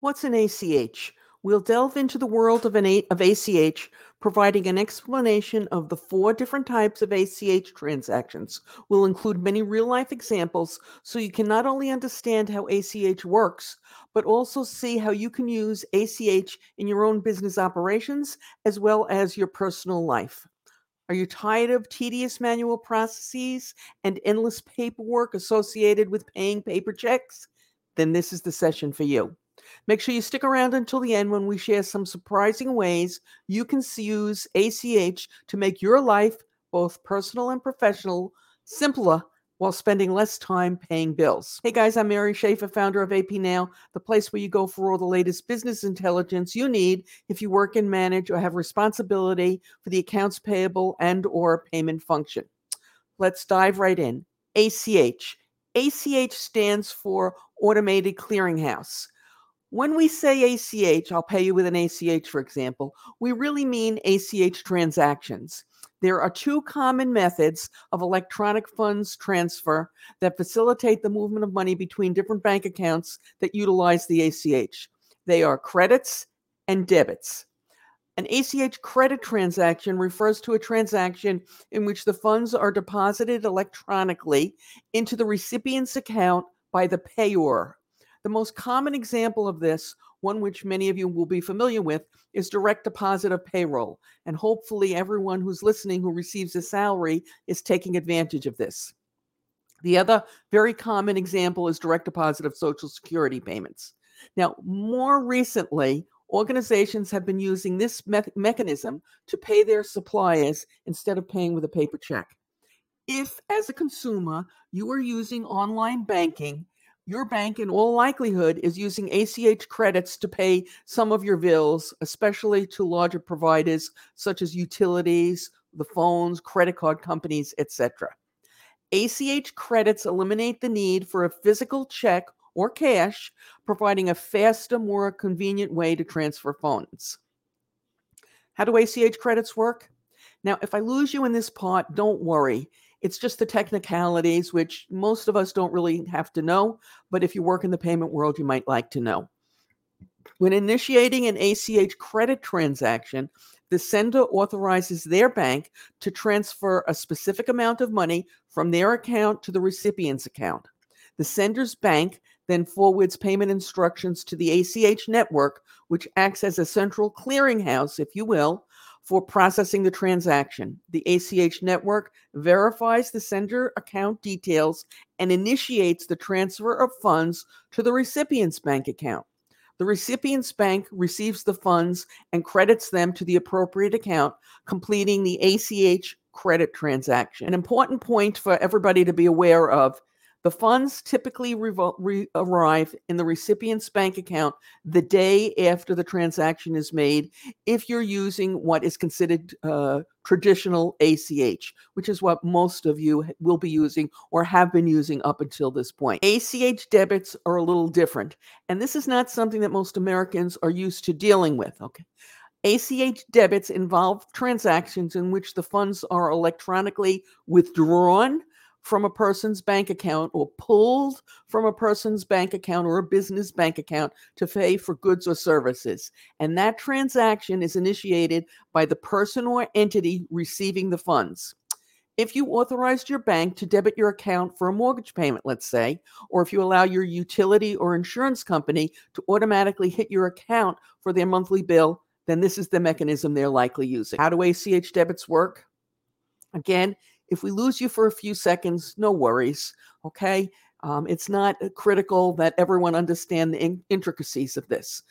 What's an ACH? We'll delve into the world of, an A- of ACH, providing an explanation of the four different types of ACH transactions. We'll include many real life examples so you can not only understand how ACH works, but also see how you can use ACH in your own business operations as well as your personal life. Are you tired of tedious manual processes and endless paperwork associated with paying paper checks? Then this is the session for you. Make sure you stick around until the end when we share some surprising ways you can use ACH to make your life, both personal and professional, simpler while spending less time paying bills. Hey guys, I'm Mary Schaeffer, founder of AP Now, the place where you go for all the latest business intelligence you need if you work and manage or have responsibility for the accounts payable and or payment function. Let's dive right in. ACH. ACH stands for Automated Clearinghouse. When we say ACH, I'll pay you with an ACH, for example, we really mean ACH transactions. There are two common methods of electronic funds transfer that facilitate the movement of money between different bank accounts that utilize the ACH. They are credits and debits. An ACH credit transaction refers to a transaction in which the funds are deposited electronically into the recipient's account by the payor. The most common example of this one which many of you will be familiar with is direct deposit of payroll. And hopefully, everyone who's listening who receives a salary is taking advantage of this. The other very common example is direct deposit of Social Security payments. Now, more recently, organizations have been using this me- mechanism to pay their suppliers instead of paying with a paper check. If, as a consumer, you are using online banking, your bank, in all likelihood, is using ACH credits to pay some of your bills, especially to larger providers such as utilities, the phones, credit card companies, etc. ACH credits eliminate the need for a physical check or cash, providing a faster, more convenient way to transfer funds. How do ACH credits work? Now, if I lose you in this part, don't worry. It's just the technicalities, which most of us don't really have to know. But if you work in the payment world, you might like to know. When initiating an ACH credit transaction, the sender authorizes their bank to transfer a specific amount of money from their account to the recipient's account. The sender's bank then forwards payment instructions to the ACH network, which acts as a central clearinghouse, if you will, for processing the transaction. The ACH network verifies the sender account details and initiates the transfer of funds to the recipient's bank account. The recipient's bank receives the funds and credits them to the appropriate account, completing the ACH credit transaction. An important point for everybody to be aware of the funds typically re- arrive in the recipient's bank account the day after the transaction is made, if you're using what is considered uh, traditional ACH, which is what most of you will be using or have been using up until this point. ACH debits are a little different, and this is not something that most Americans are used to dealing with. Okay. ACH debits involve transactions in which the funds are electronically withdrawn from a person's bank account or pulled from a person's bank account or a business bank account to pay for goods or services. And that transaction is initiated by the person or entity receiving the funds. If you authorized your bank to debit your account for a mortgage payment, let's say, or if you allow your utility or insurance company to automatically hit your account for their monthly bill, then this is the mechanism they're likely using. How do ACH debits work? Again, if we lose you for a few seconds, no worries. Okay. Um, it's not uh, critical that everyone understand the in- intricacies of this,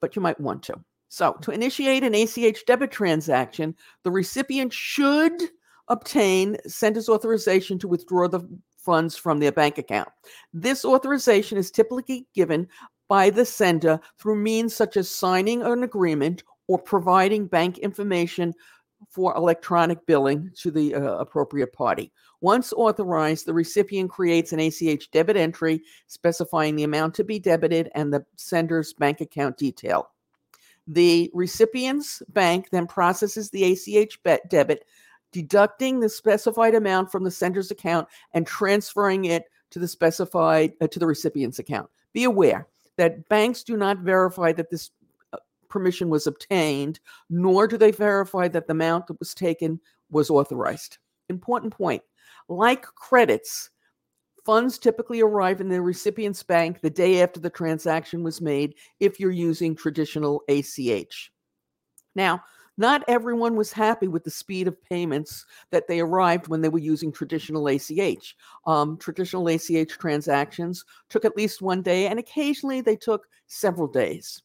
but you might want to. So, to initiate an ACH debit transaction, the recipient should obtain sender's authorization to withdraw the funds from their bank account. This authorization is typically given by the sender through means such as signing an agreement or providing bank information for electronic billing to the uh, appropriate party. Once authorized, the recipient creates an ACH debit entry specifying the amount to be debited and the sender's bank account detail. The recipient's bank then processes the ACH debit, deducting the specified amount from the sender's account and transferring it to the specified uh, to the recipient's account. Be aware, that banks do not verify that this permission was obtained, nor do they verify that the amount that was taken was authorized. Important point. Like credits, funds typically arrive in the recipient's bank the day after the transaction was made if you're using traditional ACH. Now, not everyone was happy with the speed of payments that they arrived when they were using traditional ACH. Um, traditional ACH transactions took at least one day, and occasionally they took several days.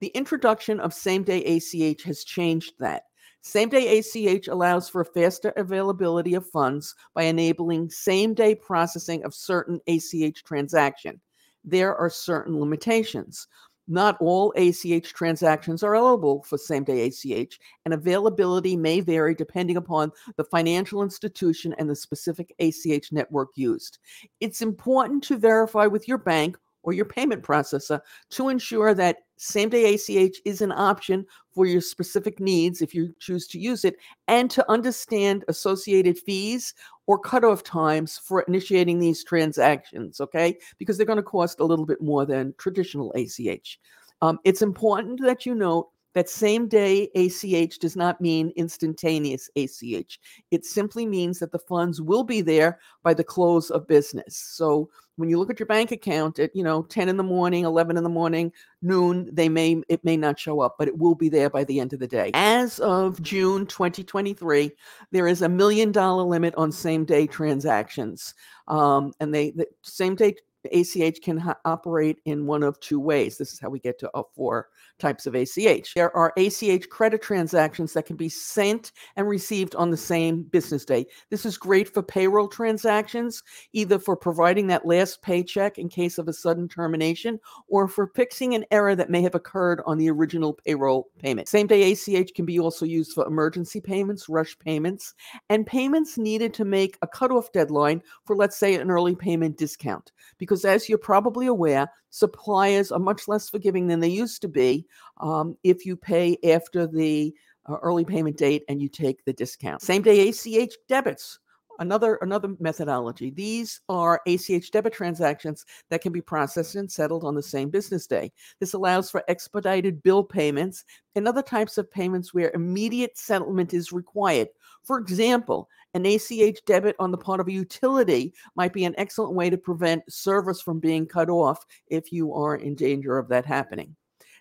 The introduction of same day ACH has changed that. Same day ACH allows for faster availability of funds by enabling same day processing of certain ACH transaction. There are certain limitations. Not all ACH transactions are eligible for same day ACH, and availability may vary depending upon the financial institution and the specific ACH network used. It's important to verify with your bank or your payment processor to ensure that same day ACH is an option for your specific needs if you choose to use it, and to understand associated fees or cutoff times for initiating these transactions, okay? Because they're going to cost a little bit more than traditional ACH. Um, it's important that you note that same day ACH does not mean instantaneous ACH. It simply means that the funds will be there by the close of business. So when you look at your bank account at, you know, 10 in the morning, 11 in the morning, noon, they may it may not show up, but it will be there by the end of the day. As of June 2023, there is a million dollar limit on same day transactions. Um, and they the same day ACH can ha- operate in one of two ways. This is how we get to uh, four types of ACH. There are ACH credit transactions that can be sent and received on the same business day. This is great for payroll transactions, either for providing that last paycheck in case of a sudden termination or for fixing an error that may have occurred on the original payroll payment. Same day ACH can be also used for emergency payments, rush payments, and payments needed to make a cutoff deadline for, let's say, an early payment discount. Because as you're probably aware, suppliers are much less forgiving than they used to be um, if you pay after the uh, early payment date and you take the discount. Same day ACH debits. Another another methodology. These are ACH debit transactions that can be processed and settled on the same business day. This allows for expedited bill payments and other types of payments where immediate settlement is required. For example, an ACH debit on the part of a utility might be an excellent way to prevent service from being cut off if you are in danger of that happening.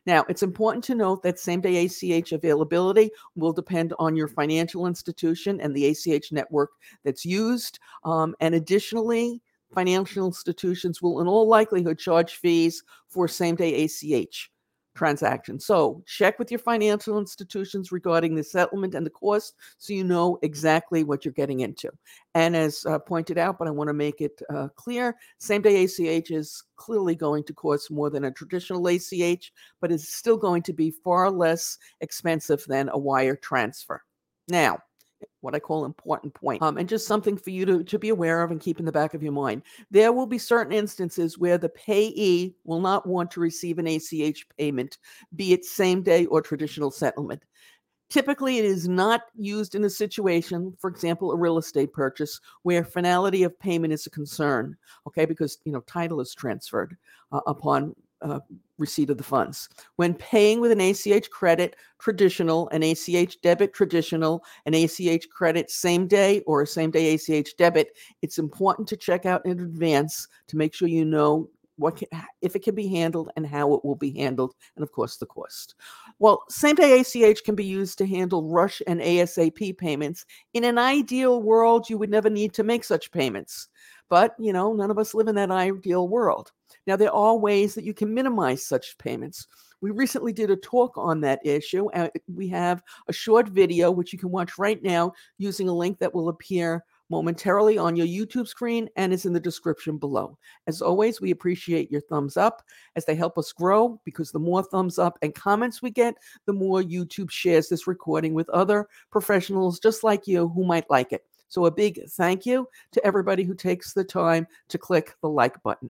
Now, it's important to note that same day ACH availability will depend on your financial institution and the ACH network that's used. Um, and additionally, financial institutions will, in all likelihood, charge fees for same day ACH transaction. So check with your financial institutions regarding the settlement and the cost so you know exactly what you're getting into. And as uh, pointed out, but I want to make it uh, clear same day ACH is clearly going to cost more than a traditional ACH, but it's still going to be far less expensive than a wire transfer. Now, what I call important point, um, and just something for you to, to be aware of and keep in the back of your mind. There will be certain instances where the payee will not want to receive an ACH payment, be it same day or traditional settlement. Typically, it is not used in a situation, for example, a real estate purchase, where finality of payment is a concern. Okay, because you know title is transferred uh, upon uh, receipt of the funds. When paying with an ACH credit, traditional, an ACH debit, traditional, an ACH credit, same day, or a same day ACH debit, it's important to check out in advance to make sure you know what can, if it can be handled and how it will be handled, and of course the cost. Well, same day ACH can be used to handle rush and ASAP payments. In an ideal world, you would never need to make such payments. But, you know, none of us live in that ideal world. Now, there are ways that you can minimize such payments. We recently did a talk on that issue, and we have a short video which you can watch right now using a link that will appear momentarily on your YouTube screen and is in the description below. As always, we appreciate your thumbs up as they help us grow because the more thumbs up and comments we get, the more YouTube shares this recording with other professionals just like you who might like it. So, a big thank you to everybody who takes the time to click the like button.